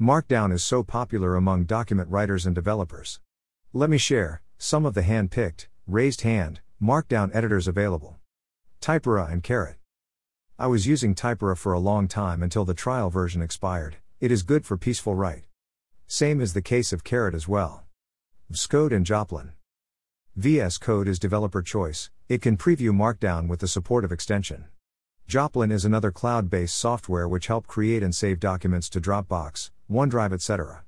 Markdown is so popular among document writers and developers. Let me share some of the hand picked, raised hand, Markdown editors available. Typora and Caret. I was using Typora for a long time until the trial version expired. It is good for peaceful write. Same is the case of Caret as well. Vscode and Joplin. VS Code is developer choice, it can preview Markdown with the support of extension. Joplin is another cloud based software which help create and save documents to Dropbox, OneDrive, etc.